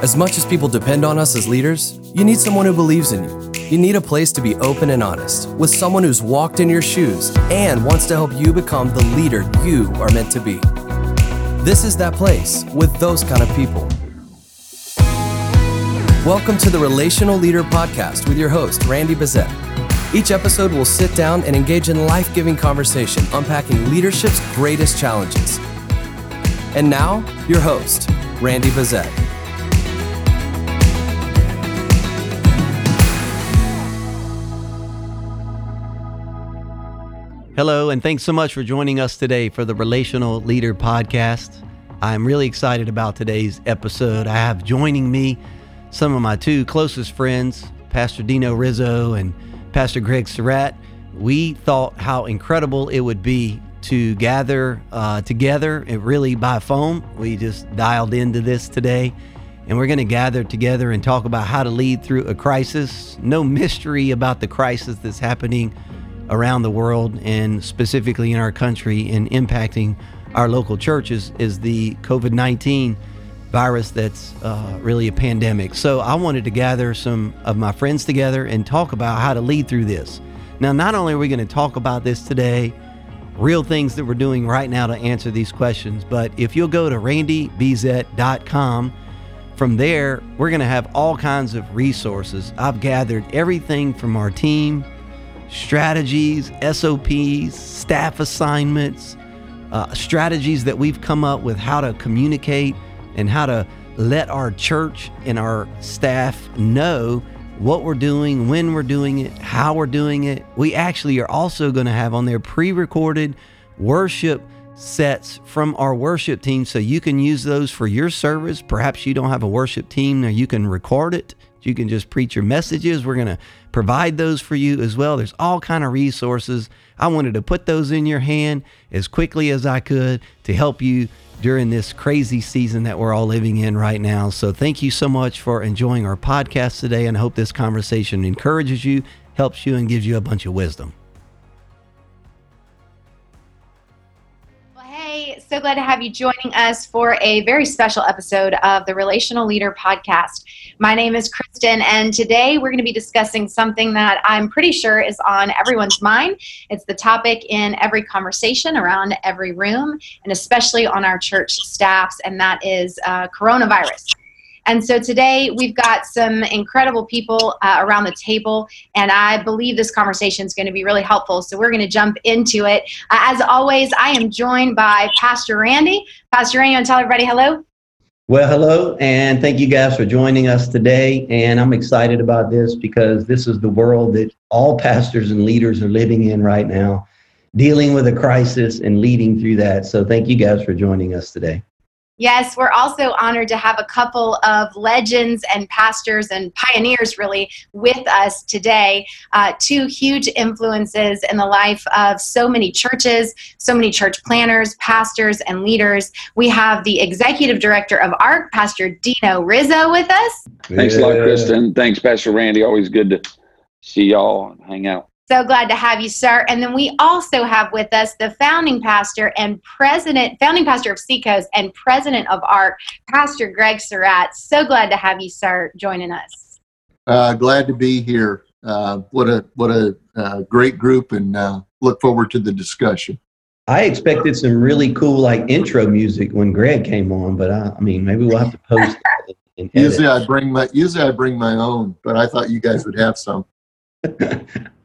As much as people depend on us as leaders, you need someone who believes in you. You need a place to be open and honest with someone who's walked in your shoes and wants to help you become the leader you are meant to be. This is that place with those kind of people. Welcome to the Relational Leader Podcast with your host, Randy Bezet. Each episode will sit down and engage in life giving conversation unpacking leadership's greatest challenges. And now, your host, Randy Bezet. Hello, and thanks so much for joining us today for the Relational Leader Podcast. I'm really excited about today's episode. I have joining me some of my two closest friends, Pastor Dino Rizzo and Pastor Greg Surratt. We thought how incredible it would be to gather uh, together, it really by phone. We just dialed into this today, and we're going to gather together and talk about how to lead through a crisis. No mystery about the crisis that's happening around the world and specifically in our country and impacting our local churches is the COVID 19 virus that's uh, really a pandemic. So I wanted to gather some of my friends together and talk about how to lead through this. Now, not only are we going to talk about this today, real things that we're doing right now to answer these questions, but if you'll go to randybezet.com, from there, we're going to have all kinds of resources. I've gathered everything from our team, strategies, SOPs, staff assignments, uh, strategies that we've come up with how to communicate and how to let our church and our staff know what we're doing, when we're doing it, how we're doing it. We actually are also going to have on there pre recorded worship sets from our worship team so you can use those for your service. Perhaps you don't have a worship team, or you can record it. You can just preach your messages. We're going to provide those for you as well. There's all kind of resources. I wanted to put those in your hand as quickly as I could to help you during this crazy season that we're all living in right now. So thank you so much for enjoying our podcast today and I hope this conversation encourages you, helps you and gives you a bunch of wisdom. So glad to have you joining us for a very special episode of the Relational Leader Podcast. My name is Kristen, and today we're going to be discussing something that I'm pretty sure is on everyone's mind. It's the topic in every conversation around every room, and especially on our church staffs, and that is uh, coronavirus. And so today we've got some incredible people uh, around the table, and I believe this conversation is going to be really helpful. So we're going to jump into it. Uh, as always, I am joined by Pastor Randy. Pastor Randy, want to tell everybody hello? Well, hello, and thank you guys for joining us today. And I'm excited about this because this is the world that all pastors and leaders are living in right now, dealing with a crisis and leading through that. So thank you guys for joining us today. Yes, we're also honored to have a couple of legends and pastors and pioneers, really, with us today. Uh, two huge influences in the life of so many churches, so many church planners, pastors, and leaders. We have the executive director of ARC, Pastor Dino Rizzo, with us. Thanks a lot, Kristen. Thanks, Pastor Randy. Always good to see y'all and hang out. So glad to have you, sir. And then we also have with us the founding pastor and president, founding pastor of Seacoast and president of ARC, Pastor Greg Surratt. So glad to have you, sir, joining us. Uh, glad to be here. Uh, what a what a uh, great group, and uh, look forward to the discussion. I expected some really cool like intro music when Greg came on, but I, I mean, maybe we'll have to post. usually, I bring my usually I bring my own, but I thought you guys would have some.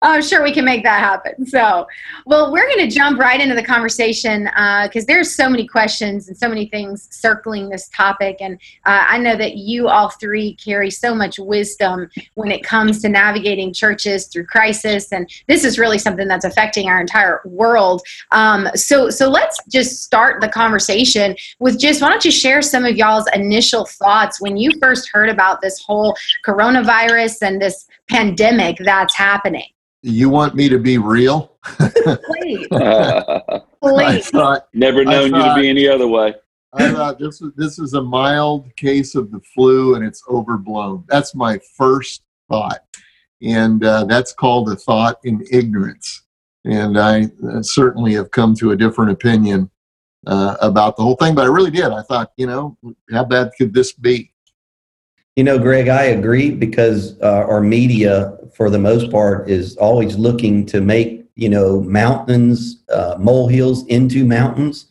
I'm sure we can make that happen. So, well, we're going to jump right into the conversation because uh, there's so many questions and so many things circling this topic. And uh, I know that you all three carry so much wisdom when it comes to navigating churches through crisis. And this is really something that's affecting our entire world. Um, so, so let's just start the conversation with just why don't you share some of y'all's initial thoughts when you first heard about this whole coronavirus and this pandemic that's happening? You want me to be real? Please. Please. Thought, Never known thought, you to be any other way. I thought this was this is a mild case of the flu and it's overblown. That's my first thought, and uh, that's called a thought in ignorance. And I uh, certainly have come to a different opinion uh, about the whole thing, but I really did. I thought, you know, how bad could this be? You know, Greg, I agree because uh, our media, for the most part, is always looking to make you know mountains, uh, molehills into mountains,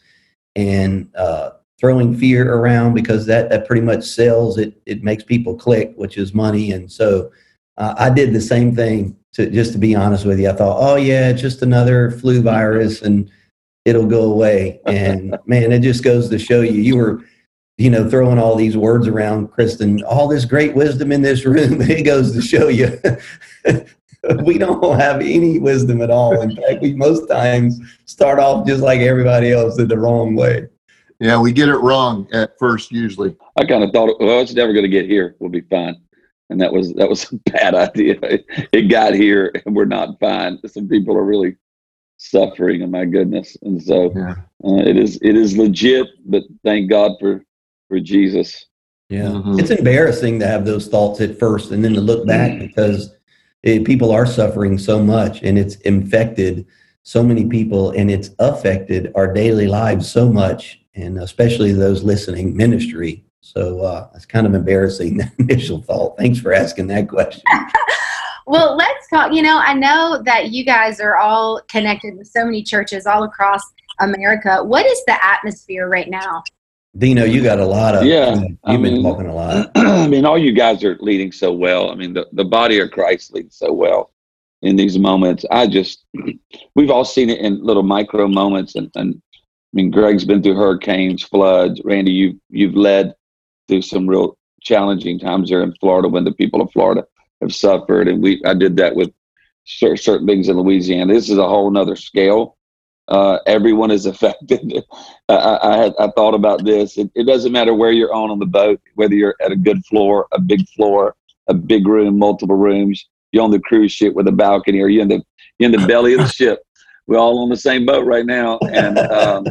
and uh, throwing fear around because that that pretty much sells it. It makes people click, which is money, and so uh, I did the same thing. To just to be honest with you, I thought, oh yeah, it's just another flu virus, and it'll go away. And man, it just goes to show you, you were you know, throwing all these words around, Kristen, all this great wisdom in this room. It goes to show you we don't have any wisdom at all. In fact, we most times start off just like everybody else in the wrong way. Yeah, we get it wrong at first usually. I kind of thought, well, it's never going to get here. We'll be fine. And that was that was a bad idea. It got here, and we're not fine. Some people are really suffering, and my goodness. And so yeah. uh, it is it is legit. But thank God for for Jesus. Yeah, mm-hmm. it's embarrassing to have those thoughts at first, and then to look back mm-hmm. because it, people are suffering so much, and it's infected so many people, and it's affected our daily lives so much, and especially those listening ministry. So uh, it's kind of embarrassing the initial thought. Thanks for asking that question. well, let's talk. You know, I know that you guys are all connected with so many churches all across America. What is the atmosphere right now? Dino, you got a lot of yeah. You've I been mean, talking a lot. I mean, all you guys are leading so well. I mean, the, the body of Christ leads so well in these moments. I just we've all seen it in little micro moments, and, and I mean, Greg's been through hurricanes, floods. Randy, you you've led through some real challenging times there in Florida when the people of Florida have suffered, and we I did that with certain things in Louisiana. This is a whole nother scale uh, everyone is affected. I, I, had I thought about this. It, it, doesn't matter where you're on on the boat, whether you're at a good floor, a big floor, a big room, multiple rooms. You're on the cruise ship with a balcony, or you're in the you're in the belly of the ship. We're all on the same boat right now, and um,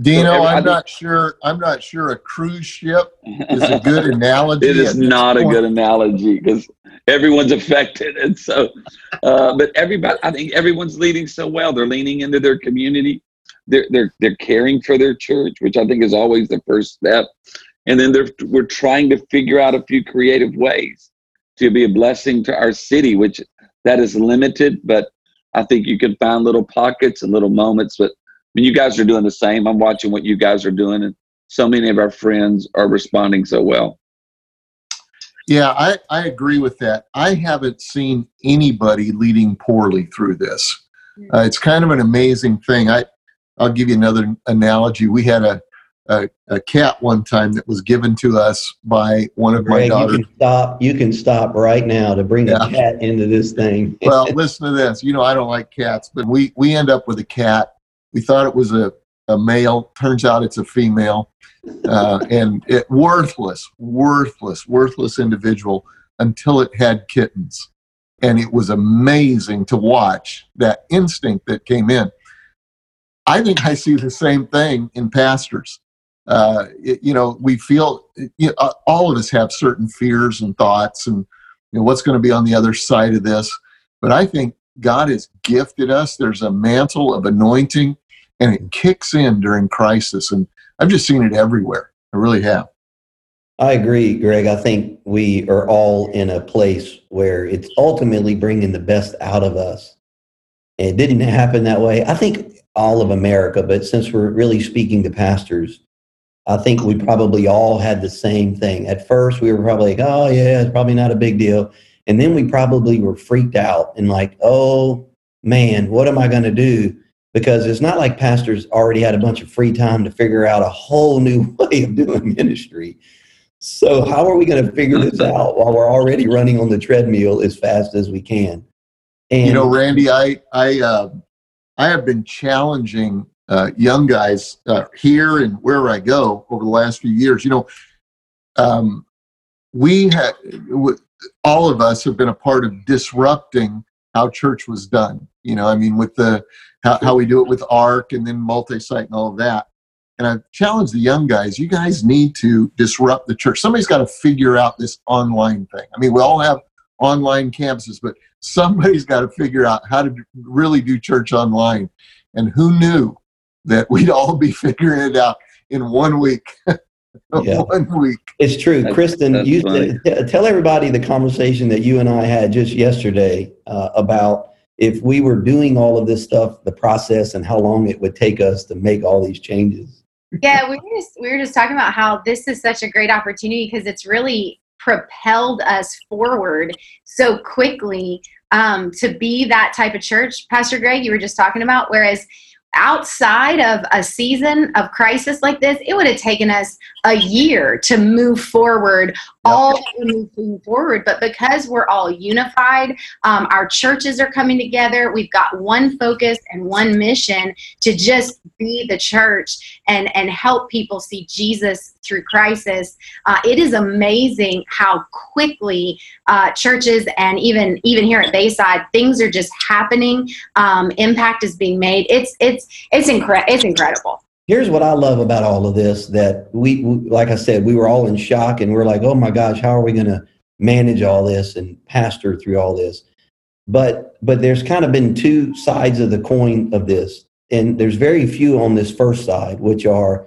Dino, so I'm not sure. I'm not sure a cruise ship is a good analogy. it is not point. a good analogy because everyone's affected, and so. Uh, but everybody, I think everyone's leading so well. They're leaning into their community. They're they're they're caring for their church, which I think is always the first step. And then they're we're trying to figure out a few creative ways to be a blessing to our city, which that is limited, but I think you can find little pockets and little moments. But mean, you guys are doing the same. I'm watching what you guys are doing, and so many of our friends are responding so well. Yeah, I, I agree with that. I haven't seen anybody leading poorly through this. Uh, it's kind of an amazing thing. I, I'll give you another analogy. We had a, a, a cat one time that was given to us by one of Greg, my daughters. You can stop. You can stop right now to bring yeah. a cat into this thing. well, listen to this. You know I don't like cats, but we we end up with a cat we thought it was a, a male. Turns out it's a female. Uh, and it worthless, worthless, worthless individual until it had kittens. And it was amazing to watch that instinct that came in. I think I see the same thing in pastors. Uh, it, you know, we feel you know, all of us have certain fears and thoughts, and you know, what's going to be on the other side of this. But I think God has gifted us. There's a mantle of anointing, and it kicks in during crisis. And I've just seen it everywhere. I really have. I agree, Greg. I think we are all in a place where it's ultimately bringing the best out of us. It didn't happen that way. I think all of America, but since we're really speaking to pastors, I think we probably all had the same thing. At first, we were probably like, oh, yeah, it's probably not a big deal. And then we probably were freaked out and like, oh, man, what am I going to do? Because it's not like pastors already had a bunch of free time to figure out a whole new way of doing ministry. So how are we going to figure this out while we're already running on the treadmill as fast as we can? And you know, Randy, I I uh, I have been challenging uh, young guys uh, here and where I go over the last few years. You know, um, we had all of us have been a part of disrupting how church was done. You know, I mean, with the how, how we do it with ARC and then multi-site and all of that. And I've challenged the young guys, you guys need to disrupt the church. Somebody's got to figure out this online thing. I mean, we all have online campuses, but somebody's got to figure out how to really do church online. And who knew that we'd all be figuring it out in one week. Yeah. one week. It's true, That's- Kristen. that's You t- tell everybody the conversation that you and I had just yesterday uh, about if we were doing all of this stuff, the process, and how long it would take us to make all these changes. yeah we were just we were just talking about how this is such a great opportunity because it's really propelled us forward so quickly um, to be that type of church pastor greg you were just talking about whereas outside of a season of crisis like this it would have taken us a year to move forward all moving forward. But because we're all unified um, our churches are coming together. We've got one focus and one mission to just be the church and and help people see jesus through crisis. Uh, it is amazing how quickly uh, churches and even even here at bayside things are just happening. Um, impact is being made. It's it's it's incre- it's incredible Here's what I love about all of this that we, like I said, we were all in shock and we're like, oh my gosh, how are we going to manage all this and pastor through all this? But but there's kind of been two sides of the coin of this. And there's very few on this first side, which are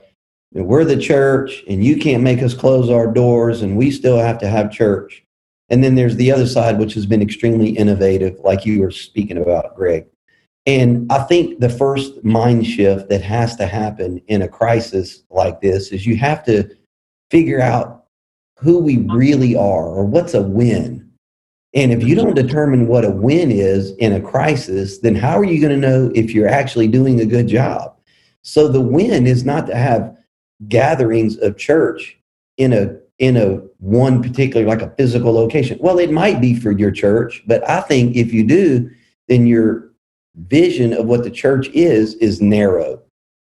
we're the church and you can't make us close our doors and we still have to have church. And then there's the other side, which has been extremely innovative, like you were speaking about, Greg. And I think the first mind shift that has to happen in a crisis like this is you have to figure out who we really are or what's a win. And if you don't determine what a win is in a crisis, then how are you going to know if you're actually doing a good job? So the win is not to have gatherings of church in a in a one particular like a physical location. Well, it might be for your church, but I think if you do, then your vision of what the church is is narrow.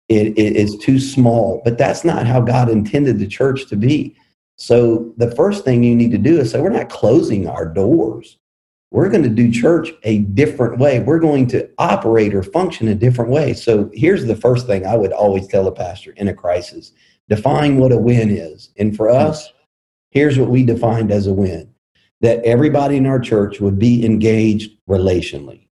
It, it is too small, but that's not how God intended the church to be. So the first thing you need to do is say, we're not closing our doors. We're going to do church a different way. We're going to operate or function a different way. So here's the first thing I would always tell a pastor in a crisis define what a win is. And for us, here's what we defined as a win that everybody in our church would be engaged relationally.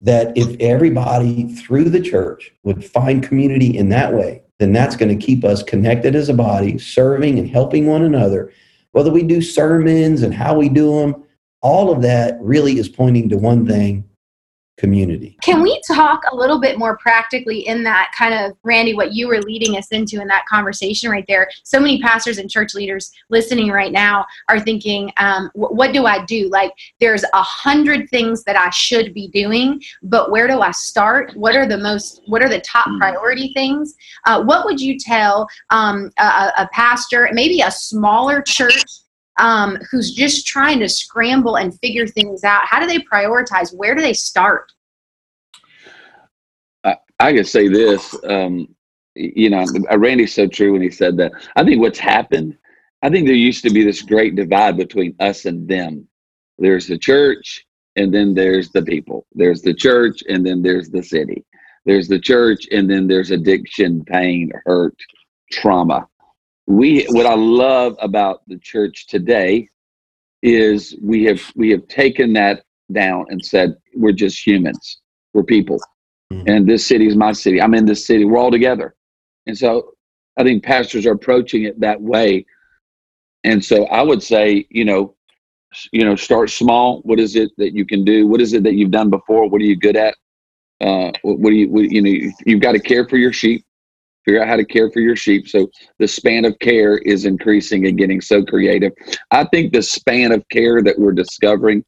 That if everybody through the church would find community in that way, then that's going to keep us connected as a body, serving and helping one another. Whether we do sermons and how we do them, all of that really is pointing to one thing community. Can we talk a little bit more practically in that kind of, Randy, what you were leading us into in that conversation right there? So many pastors and church leaders listening right now are thinking, um, what do I do? Like, there's a hundred things that I should be doing, but where do I start? What are the most, what are the top priority things? Uh, what would you tell um, a, a a pastor, maybe a smaller church? Um, who's just trying to scramble and figure things out? How do they prioritize? Where do they start? I could say this, um, you know, Randy's so true when he said that. I think what's happened, I think there used to be this great divide between us and them. There's the church, and then there's the people. There's the church, and then there's the city. There's the church, and then there's addiction, pain, hurt, trauma. We, what I love about the church today is we have we have taken that down and said we're just humans. We're people and this city is my city. I'm in this city. We're all together. And so I think pastors are approaching it that way. And so I would say, you know, you know, start small. What is it that you can do? What is it that you've done before? What are you good at? Uh, what, what do you, what, you know, you've got to care for your sheep. Figure out how to care for your sheep. So the span of care is increasing and getting so creative. I think the span of care that we're discovering,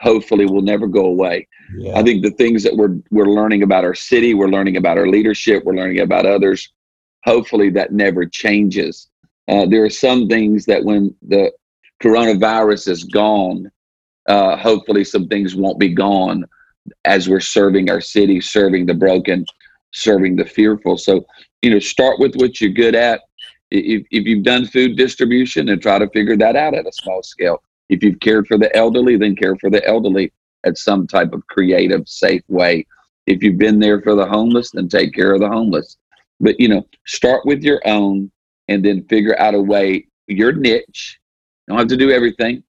hopefully, will never go away. Yeah. I think the things that we're we're learning about our city, we're learning about our leadership, we're learning about others. Hopefully, that never changes. Uh, there are some things that when the coronavirus is gone, uh, hopefully some things won't be gone as we're serving our city, serving the broken, serving the fearful. So, you know, start with what you're good at. If, if you've done food distribution and try to figure that out at a small scale. If you've cared for the elderly, then care for the elderly at some type of creative, safe way. If you've been there for the homeless, then take care of the homeless. But you know, start with your own and then figure out a way, your niche. You don't have to do everything.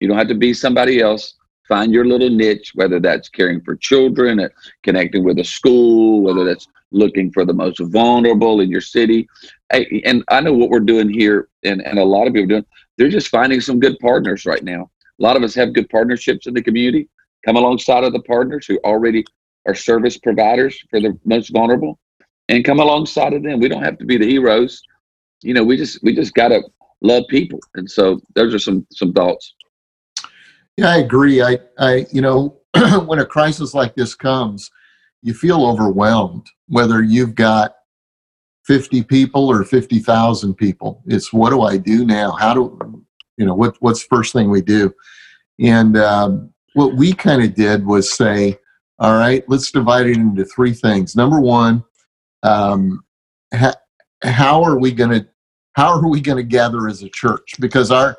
You don't have to be somebody else. Find your little niche, whether that's caring for children, uh, connecting with a school, whether that's looking for the most vulnerable in your city. And I know what we're doing here, and, and a lot of people are doing, they're just finding some good partners right now. A lot of us have good partnerships in the community. Come alongside of the partners who already are service providers for the most vulnerable and come alongside of them. We don't have to be the heroes. You know, we just we just gotta love people. And so those are some some thoughts. Yeah, I agree. I, I, you know, when a crisis like this comes, you feel overwhelmed, whether you've got 50 people or 50,000 people. It's what do I do now? How do, you know, what, what's the first thing we do? And um, what we kind of did was say, all right, let's divide it into three things. Number one, um, ha- how are we going to, how are we going to gather as a church? Because our,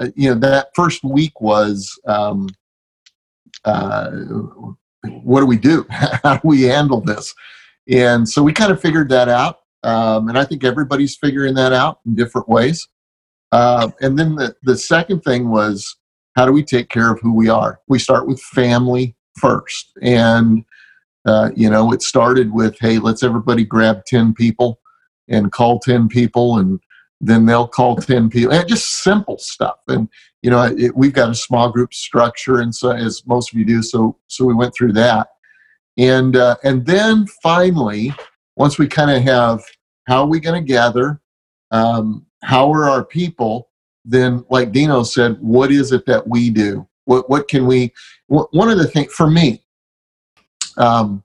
uh, you know that first week was um, uh, what do we do? How do we handle this? And so we kind of figured that out um, and i think everybody's figuring that out in different ways. Uh, and then the, the second thing was how do we take care of who we are? We start with family first. And uh, you know it started with hey let's everybody grab 10 people and call 10 people and then they'll call 10 people and just simple stuff. And you know it, we've got a small group structure and so as most of you do so so we went through that. And uh, and then finally once we kind of have how are we going to gather? Um, how are our people? Then like dino said what is it that we do? What what can we one of the things for me um,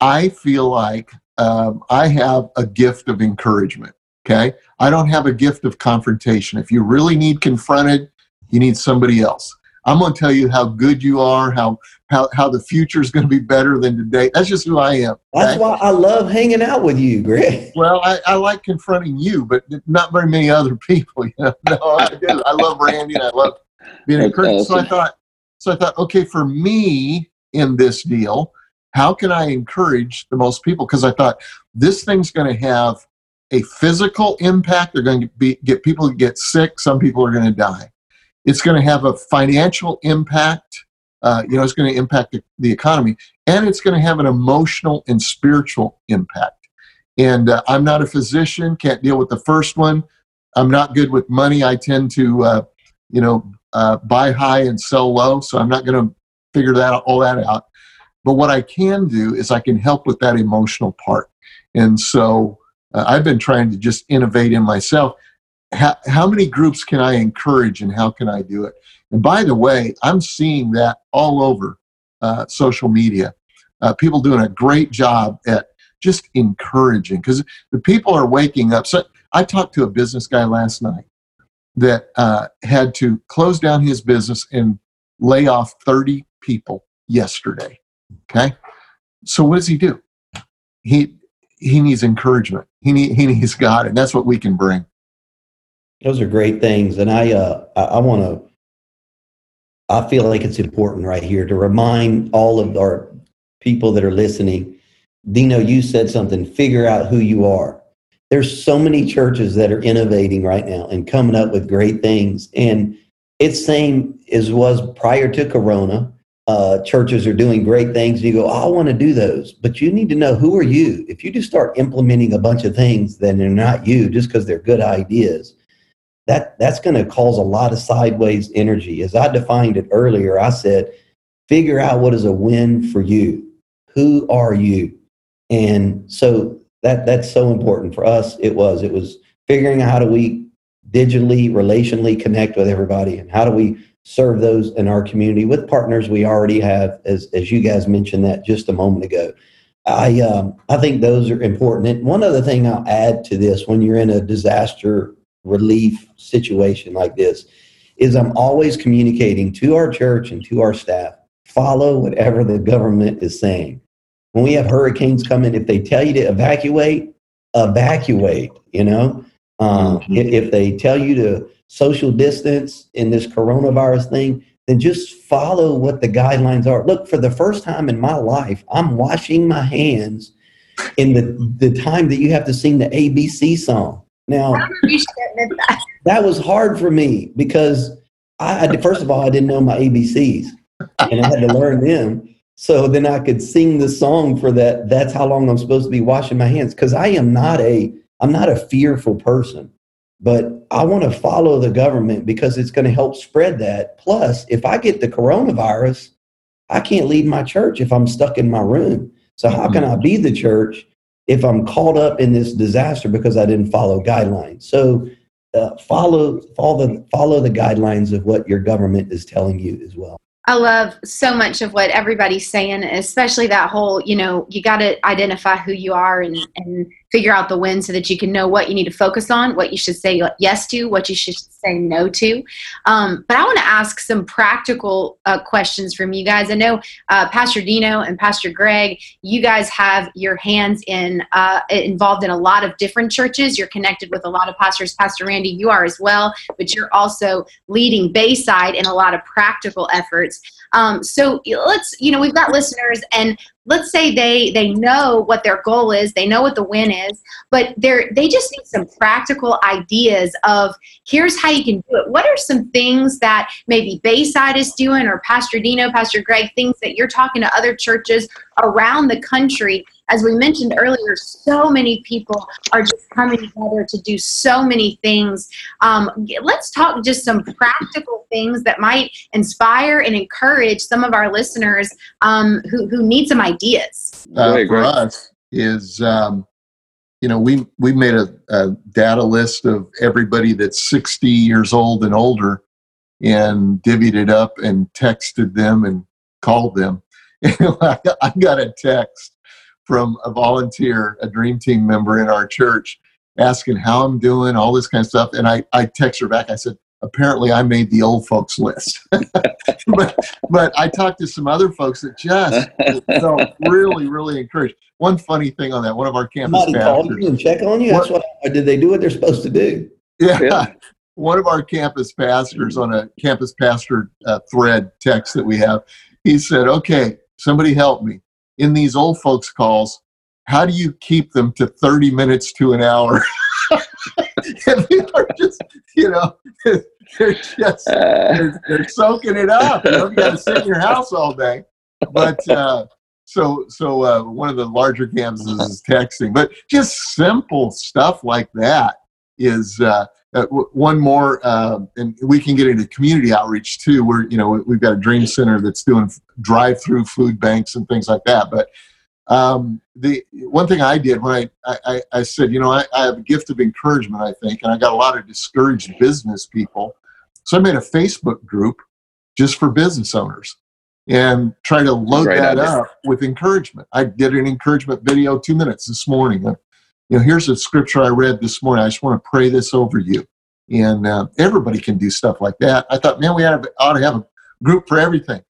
i feel like um, i have a gift of encouragement Okay. I don't have a gift of confrontation. If you really need confronted, you need somebody else. I'm going to tell you how good you are, how how how the future is going to be better than today. That's just who I am. Okay? That's why I love hanging out with you, Greg. Well, I, I like confronting you, but not very many other people. You know, no, I do. I love Randy, and I love being encouraged. So I thought, so I thought, okay, for me in this deal, how can I encourage the most people? Because I thought this thing's going to have a physical impact. They're going to be, get people to get sick. Some people are going to die. It's going to have a financial impact. Uh, you know, it's going to impact the, the, economy, and it's going to have an emotional and spiritual impact. And uh, I'm not a physician, can't deal with the first one. I'm not good with money. I tend to, uh, you know, uh, buy high and sell low. So I'm not going to figure that all that out. But what I can do is I can help with that emotional part. And so uh, I've been trying to just innovate in myself. How, how many groups can I encourage and how can I do it? And by the way, I'm seeing that all over uh, social media. Uh, people doing a great job at just encouraging because the people are waking up. So I talked to a business guy last night that uh, had to close down his business and lay off 30 people yesterday. Okay. So what does he do? He he needs encouragement. He need, he needs God, and that's what we can bring. Those are great things, and I uh, I, I want to. I feel like it's important right here to remind all of our people that are listening. Dino, you said something. Figure out who you are. There's so many churches that are innovating right now and coming up with great things, and it's same as was prior to Corona uh, churches are doing great things and you go, oh, I want to do those. But you need to know who are you? If you just start implementing a bunch of things, then they're not you just because they're good ideas. That that's going to cause a lot of sideways energy. As I defined it earlier, I said, figure out what is a win for you. Who are you? And so that that's so important for us. It was. It was figuring out how do we digitally, relationally connect with everybody and how do we serve those in our community with partners we already have, as, as you guys mentioned that just a moment ago. I, um, I think those are important. And one other thing I'll add to this when you're in a disaster relief situation like this is I'm always communicating to our church and to our staff follow whatever the government is saying. When we have hurricanes coming, if they tell you to evacuate, evacuate, you know. Um, mm-hmm. if, if they tell you to social distance in this coronavirus thing, then just follow what the guidelines are. Look, for the first time in my life, I'm washing my hands in the, the time that you have to sing the ABC song. Now, that was hard for me because I, I first of all, I didn't know my ABCs. and I had to learn them. So then I could sing the song for that. That's how long I'm supposed to be washing my hands. Because I am not a I'm not a fearful person, but I want to follow the government because it's going to help spread that. Plus, if I get the coronavirus, I can't lead my church if I'm stuck in my room. So how can I be the church if I'm caught up in this disaster because I didn't follow guidelines? So uh, follow follow the follow the guidelines of what your government is telling you as well. I love so much of what everybody's saying, especially that whole, you know, you got to identify who you are and, and figure out the win so that you can know what you need to focus on, what you should say yes to, what you should say no to. Um, but I want to ask some practical uh, questions from you guys. I know uh, Pastor Dino and Pastor Greg, you guys have your hands in uh, involved in a lot of different churches. You're connected with a lot of pastors. Pastor Randy, you are as well, but you're also leading Bayside in a lot of practical efforts. Um, so let's, you know, we've got listeners, and let's say they they know what their goal is they know what the win is but they're they just need some practical ideas of here's how you can do it. What are some things that maybe bayside is doing or pastor dino pastor greg things that you're talking to other churches around the country as we mentioned earlier, so many people are just coming together to do so many things. Um, let's talk just some practical things that might inspire and encourage some of our listeners um, who, who need some ideas. Uh, for us is, um, you know, we, we made a, a data list of everybody that's 60 years old and older and divvied it up and texted them and called them. I got a text from a volunteer, a dream team member in our church, asking how I'm doing, all this kind of stuff. And I, I text her back. I said, apparently I made the old folks list. but, but I talked to some other folks that just felt really, really encouraged. One funny thing on that, one of our campus Somebody pastors. you and check on you? That's what, what, did they do what they're supposed to do? Yeah. yeah. One of our campus pastors on a campus pastor uh, thread text that we have, he said, okay, somebody help me in these old folks calls, how do you keep them to 30 minutes to an hour? are just, you know, they're just, they're, they're soaking it up. You know, you got to sit in your house all day. But, uh, so, so uh, one of the larger campuses is texting, but just simple stuff like that is uh, uh, one more, uh, and we can get into community outreach too. Where you know we've got a dream center that's doing drive-through food banks and things like that. But um, the one thing I did when I I, I said, you know, I, I, have a gift of encouragement, I think, and I got a lot of discouraged business people, so I made a Facebook group just for business owners and try to load that up with encouragement. I did an encouragement video two minutes this morning you know, here's a scripture I read this morning. I just want to pray this over you. And uh, everybody can do stuff like that. I thought, man, we ought to, ought to have a group for everything.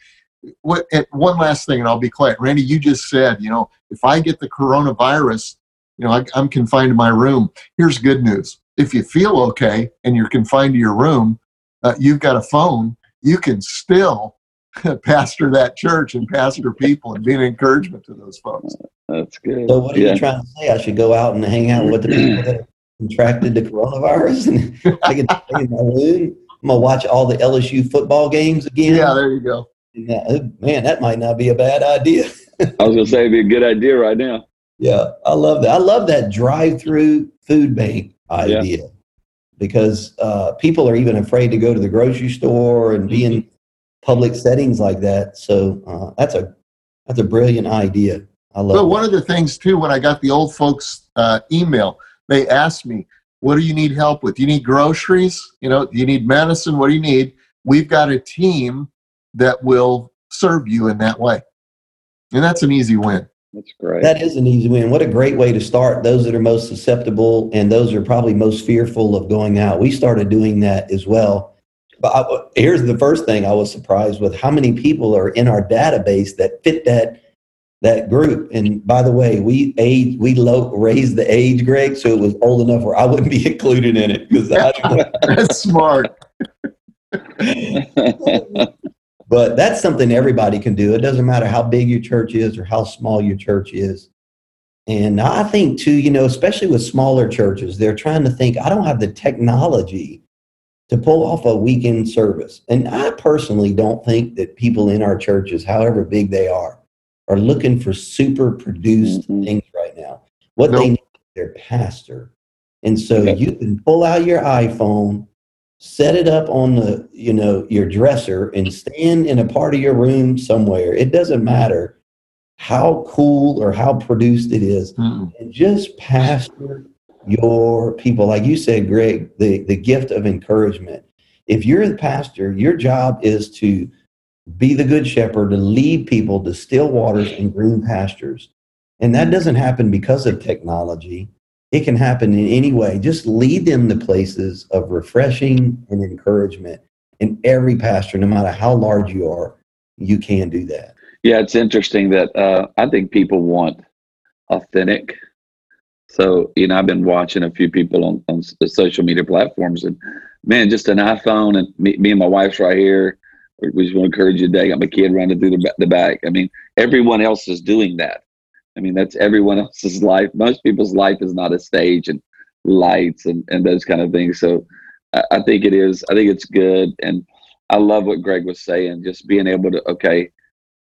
What, one last thing, and I'll be quiet. Randy, you just said, you know, if I get the coronavirus, you know, I, I'm confined to my room. Here's good news. If you feel okay and you're confined to your room, uh, you've got a phone, you can still pastor that church and pastor people and be an encouragement to those folks. That's good. So what are yeah. you trying to say? I should go out and hang out with the people that contracted the coronavirus and I can stay in my room. I'm gonna watch all the LSU football games again. Yeah, there you go. Yeah, man, that might not be a bad idea. I was gonna say it'd be a good idea right now. Yeah, I love that. I love that drive-through food bank idea yeah. because uh, people are even afraid to go to the grocery store and be in public settings like that. So uh, that's a that's a brilliant idea. I love. But one of the things too, when I got the old folks uh, email, they asked me, "What do you need help with? Do you need groceries? You know, do you need medicine? What do you need?" We've got a team that will serve you in that way, and that's an easy win. That's great. That is an easy win. What a great way to start. Those that are most susceptible and those are probably most fearful of going out. We started doing that as well but I, here's the first thing I was surprised with: how many people are in our database that fit that that group. And by the way, we age we low, raised the age, Greg, so it was old enough where I wouldn't be included in it because that's smart. but that's something everybody can do. It doesn't matter how big your church is or how small your church is. And I think too, you know, especially with smaller churches, they're trying to think, I don't have the technology to pull off a weekend service. And I personally don't think that people in our churches, however big they are, are looking for super produced Mhm. things right now. What Nope. they need is their pastor. And so Yeah. you can pull out your iPhone, set it up on the, you know, your dresser and stand in a part of your room somewhere. It doesn't matter how cool or how produced it is Mm-mm. and just pastor your people like you said greg the, the gift of encouragement if you're the pastor your job is to be the good shepherd to lead people to still waters and green pastures and that doesn't happen because of technology it can happen in any way just lead them to places of refreshing and encouragement and every pastor no matter how large you are you can do that Yeah, it's interesting that uh, I think people want authentic. So, you know, I've been watching a few people on, on the social media platforms, and man, just an iPhone, and me, me and my wife's right here. We just want to encourage you today. I got my kid running through the, the back. I mean, everyone else is doing that. I mean, that's everyone else's life. Most people's life is not a stage and lights and, and those kind of things. So I, I think it is. I think it's good. And I love what Greg was saying, just being able to, okay,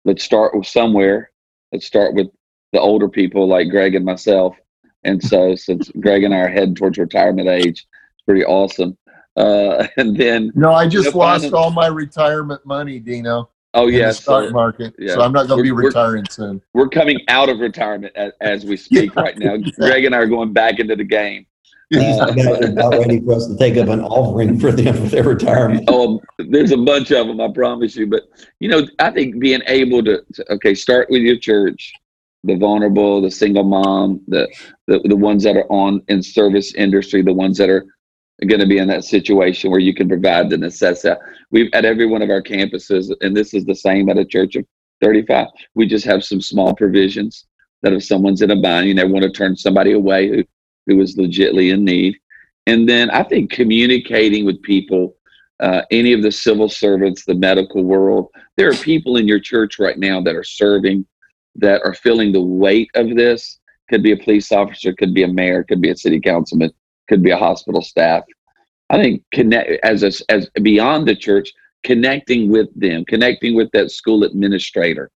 let's start with somewhere. Let's start with the older people like Greg and myself. And so, since Greg and I are heading towards retirement age, it's pretty awesome. Uh, and then, No, I just Yeah, lost fine. all my retirement money, Dino, oh yeah, the stock so market. yeah. So I'm not going to be We're- we're- retiring soon. we're coming out of retirement as, as we speak right now. Greg and I are going back into the game. These Uh, guys are about ready for us to take up an offering for them for their retirement. Oh, there's a bunch of them, I promise you. But you know, I think being able to, to okay, start with your church, the vulnerable, the single mom, the the, the ones that are on in service industry, the ones that are going to be in that situation where you can provide the necessity. We've at every one of our campuses, and this is the same at a church of 35. We just have some small provisions that if someone's in a bind, you never want to turn somebody away who who is legitly in need. And then I think communicating with people uh, any of the civil servants, the medical world. There are people in your church right now that are serving, that are feeling the weight of this. Could be a police officer, could be a mayor, could be a city councilman, could be a hospital staff. I think connect as a, as beyond the church, connecting with them, connecting with that school administrator,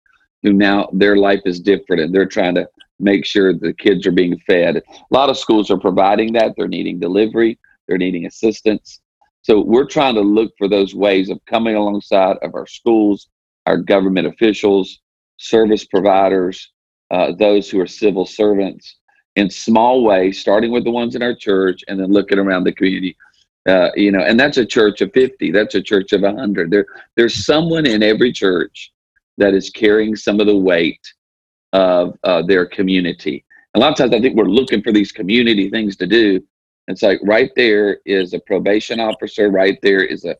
who now their life is different and they're trying to make sure the kids are being fed. A lot of schools are providing that. They're needing delivery. They're needing assistance. So we're trying to look for those ways of coming alongside of our schools, our government officials, service providers, uh, those who are civil servants in small ways, starting with the ones in our church and then looking around the community. Uh, you know, and that's a church of 50. That's a church of 100. There, there's someone in every church that is carrying some of the weight of uh, their community. A lot of times I think we're looking for these community things to do. It's like right there is a probation officer, right there is a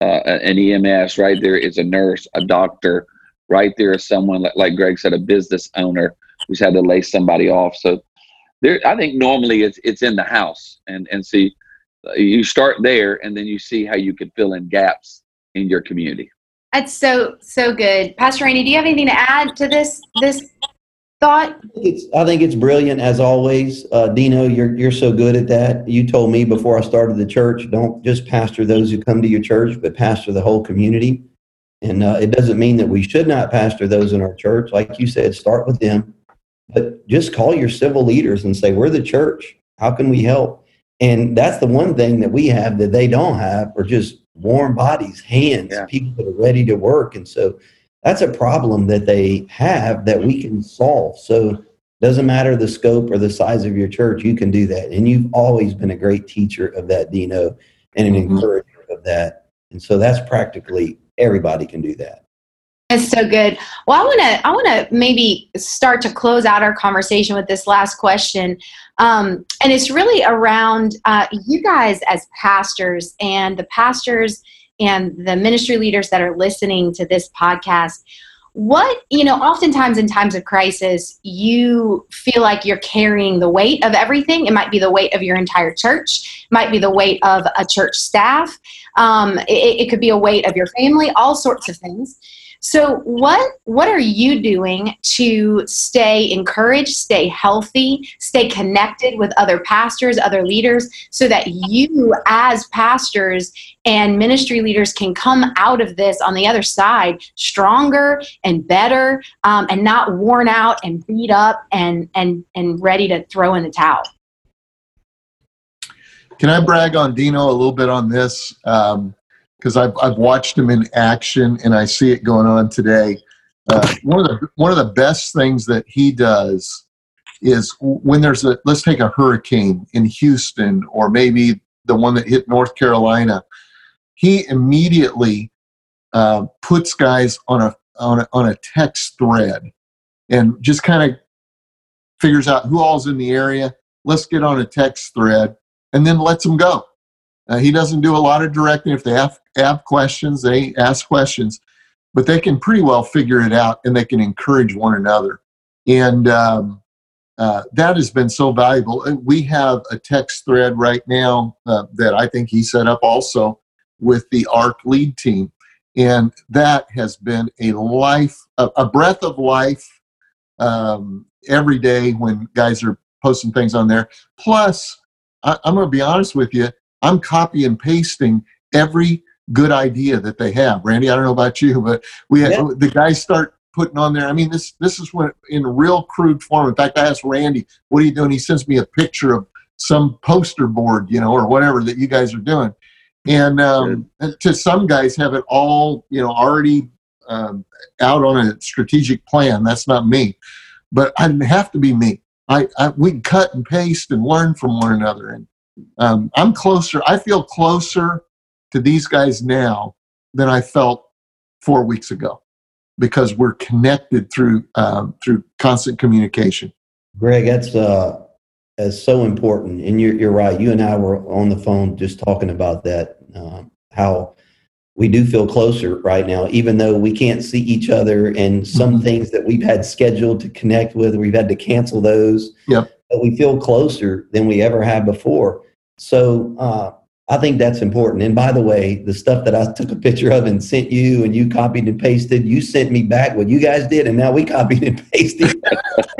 uh, an EMS, right there is a nurse, a doctor, right there is someone like, like Greg said, a business owner who's had to lay somebody off. So there, I think normally it's it's in the house, and and see, uh, you start there, and then you see how you can fill in gaps in your community. That's so so good, Pastor Randy. Do you have anything to add to this this thought? It's, I think it's brilliant as always. Uh, Dino, you're, you're so good at that. You told me before I started the church, don't just pastor those who come to your church, but pastor the whole community. And uh, it doesn't mean that we should not pastor those in our church. Like you said, start with them, but just call your civil leaders and say, we're the church. How can we help? And that's the one thing that we have that they don't have are just warm bodies, hands, Yeah. people that are ready to work. And so that's a problem that they have that we can solve. So doesn't matter the scope or the size of your church, you can do that. And you've always been a great teacher of that, Dino, and an Mhm. encourager of that. And so that's practically everybody can do that. That's so good. Well, I want to I want to maybe start to close out our conversation with this last question, um, and it's really around uh, you guys as pastors and the pastors and the ministry leaders that are listening to this podcast. What you know, oftentimes in times of crisis, you feel like you're carrying the weight of everything. It might be the weight of your entire church, it might be the weight of a church staff. Um, it, it could be a weight of your family, all sorts of things. So what what are you doing to stay encouraged, stay healthy, stay connected with other pastors, other leaders so that you as pastors and ministry leaders can come out of this on the other side stronger and better um, and not worn out and beat up and and and ready to throw in the towel can I brag on Dino a little bit on this? Because I've, I've watched him in action and I see it going on today. Uh, one of the one of the best things that he does is when there's a let's take a hurricane in Houston or maybe the one that hit North Carolina, he immediately uh, puts guys on a, on a on a text thread and just kind of figures out who all's in the area. Let's get on a text thread and then lets them go. Uh, he doesn't do a lot of directing. If they have, have questions, they ask questions, but they can pretty well figure it out and they can encourage one another. And um, uh, that has been so valuable. We have a text thread right now uh, that I think he set up also with the ARC lead team. And that has been a life, a, a breath of life um, every day when guys are posting things on there. Plus, I, am going to be honest with you. I'm copy and pasting every good idea that they have. Randy, I don't know about you, but we yeah. the guys start putting on there. I mean, this this is what in real crude form. In fact, I asked Randy, "What are you doing?" He sends me a picture of some poster board, you know, or whatever that you guys are doing. And um, to some guys, have it all, you know, already um, out on a strategic plan. That's not me, but I didn't have to be me. I, I we cut and paste and learn from one another. And um, I'm closer. I feel closer to these guys now than I felt four weeks ago because we're connected through um, through constant communication. Greg, that's uh, that's so important, and you're you're right. You and I were on the phone just talking about that. Uh, how we do feel closer right now, even though we can't see each other. And some mm-hmm. things that we've had scheduled to connect with, we've had to cancel those. Yep. But we feel closer than we ever have before. So uh, I think that's important. And by the way, the stuff that I took a picture of and sent you, and you copied and pasted, you sent me back what you guys did, and now we copied and pasted.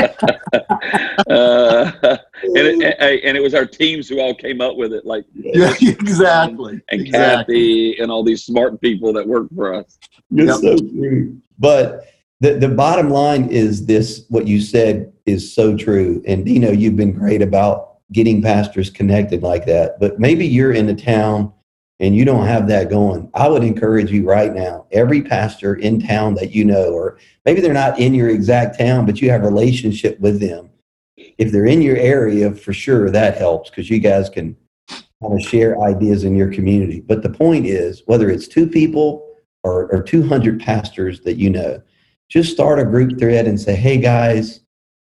uh, and, it, and it was our teams who all came up with it, like yeah, exactly, and, exactly. Kathy and all these smart people that work for us. Yep. so true. But the the bottom line is this: what you said is so true. And Dino, you've been great about getting pastors connected like that. But maybe you're in a town and you don't have that going, I would encourage you right now, every pastor in town that you know, or maybe they're not in your exact town, but you have relationship with them. If they're in your area, for sure that helps because you guys can kind of share ideas in your community. But the point is, whether it's two people or, or 200 pastors that you know, just start a group thread and say, hey guys,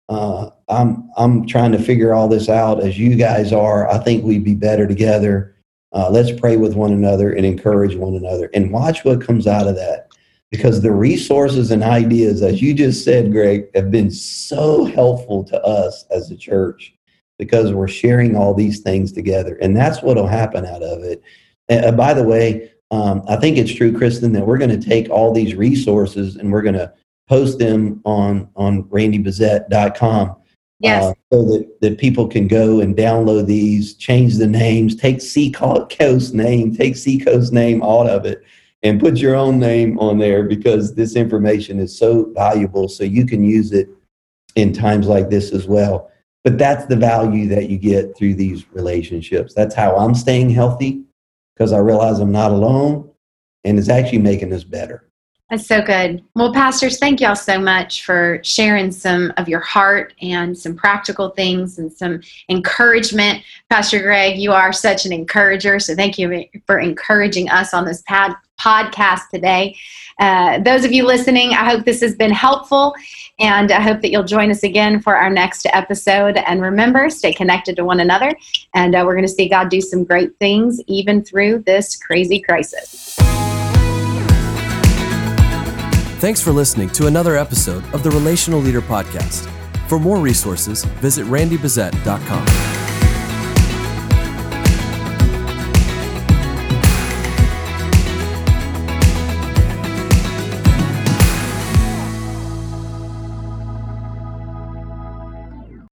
uh, I'm, I'm trying to figure all this out as you guys are. I think we'd be better together uh, let's pray with one another and encourage one another and watch what comes out of that. Because the resources and ideas, as you just said, Greg, have been so helpful to us as a church because we're sharing all these things together. And that's what will happen out of it. And uh, by the way, um, I think it's true, Kristen, that we're going to take all these resources and we're going to post them on, on randybezet.com Yes. Uh, so that, that people can go and download these, change the names, take Seacoast name, take Seacoast name out of it, and put your own name on there because this information is so valuable. So you can use it in times like this as well. But that's the value that you get through these relationships. That's how I'm staying healthy because I realize I'm not alone and it's actually making us better. That's so good. Well, pastors, thank y'all so much for sharing some of your heart and some practical things and some encouragement. Pastor Greg, you are such an encourager, so thank you for encouraging us on this pad- podcast today. Uh, those of you listening, I hope this has been helpful, and I hope that you'll join us again for our next episode. And remember, stay connected to one another, and uh, we're going to see God do some great things even through this crazy crisis. Thanks for listening to another episode of the Relational Leader Podcast. For more resources, visit randybezet.com.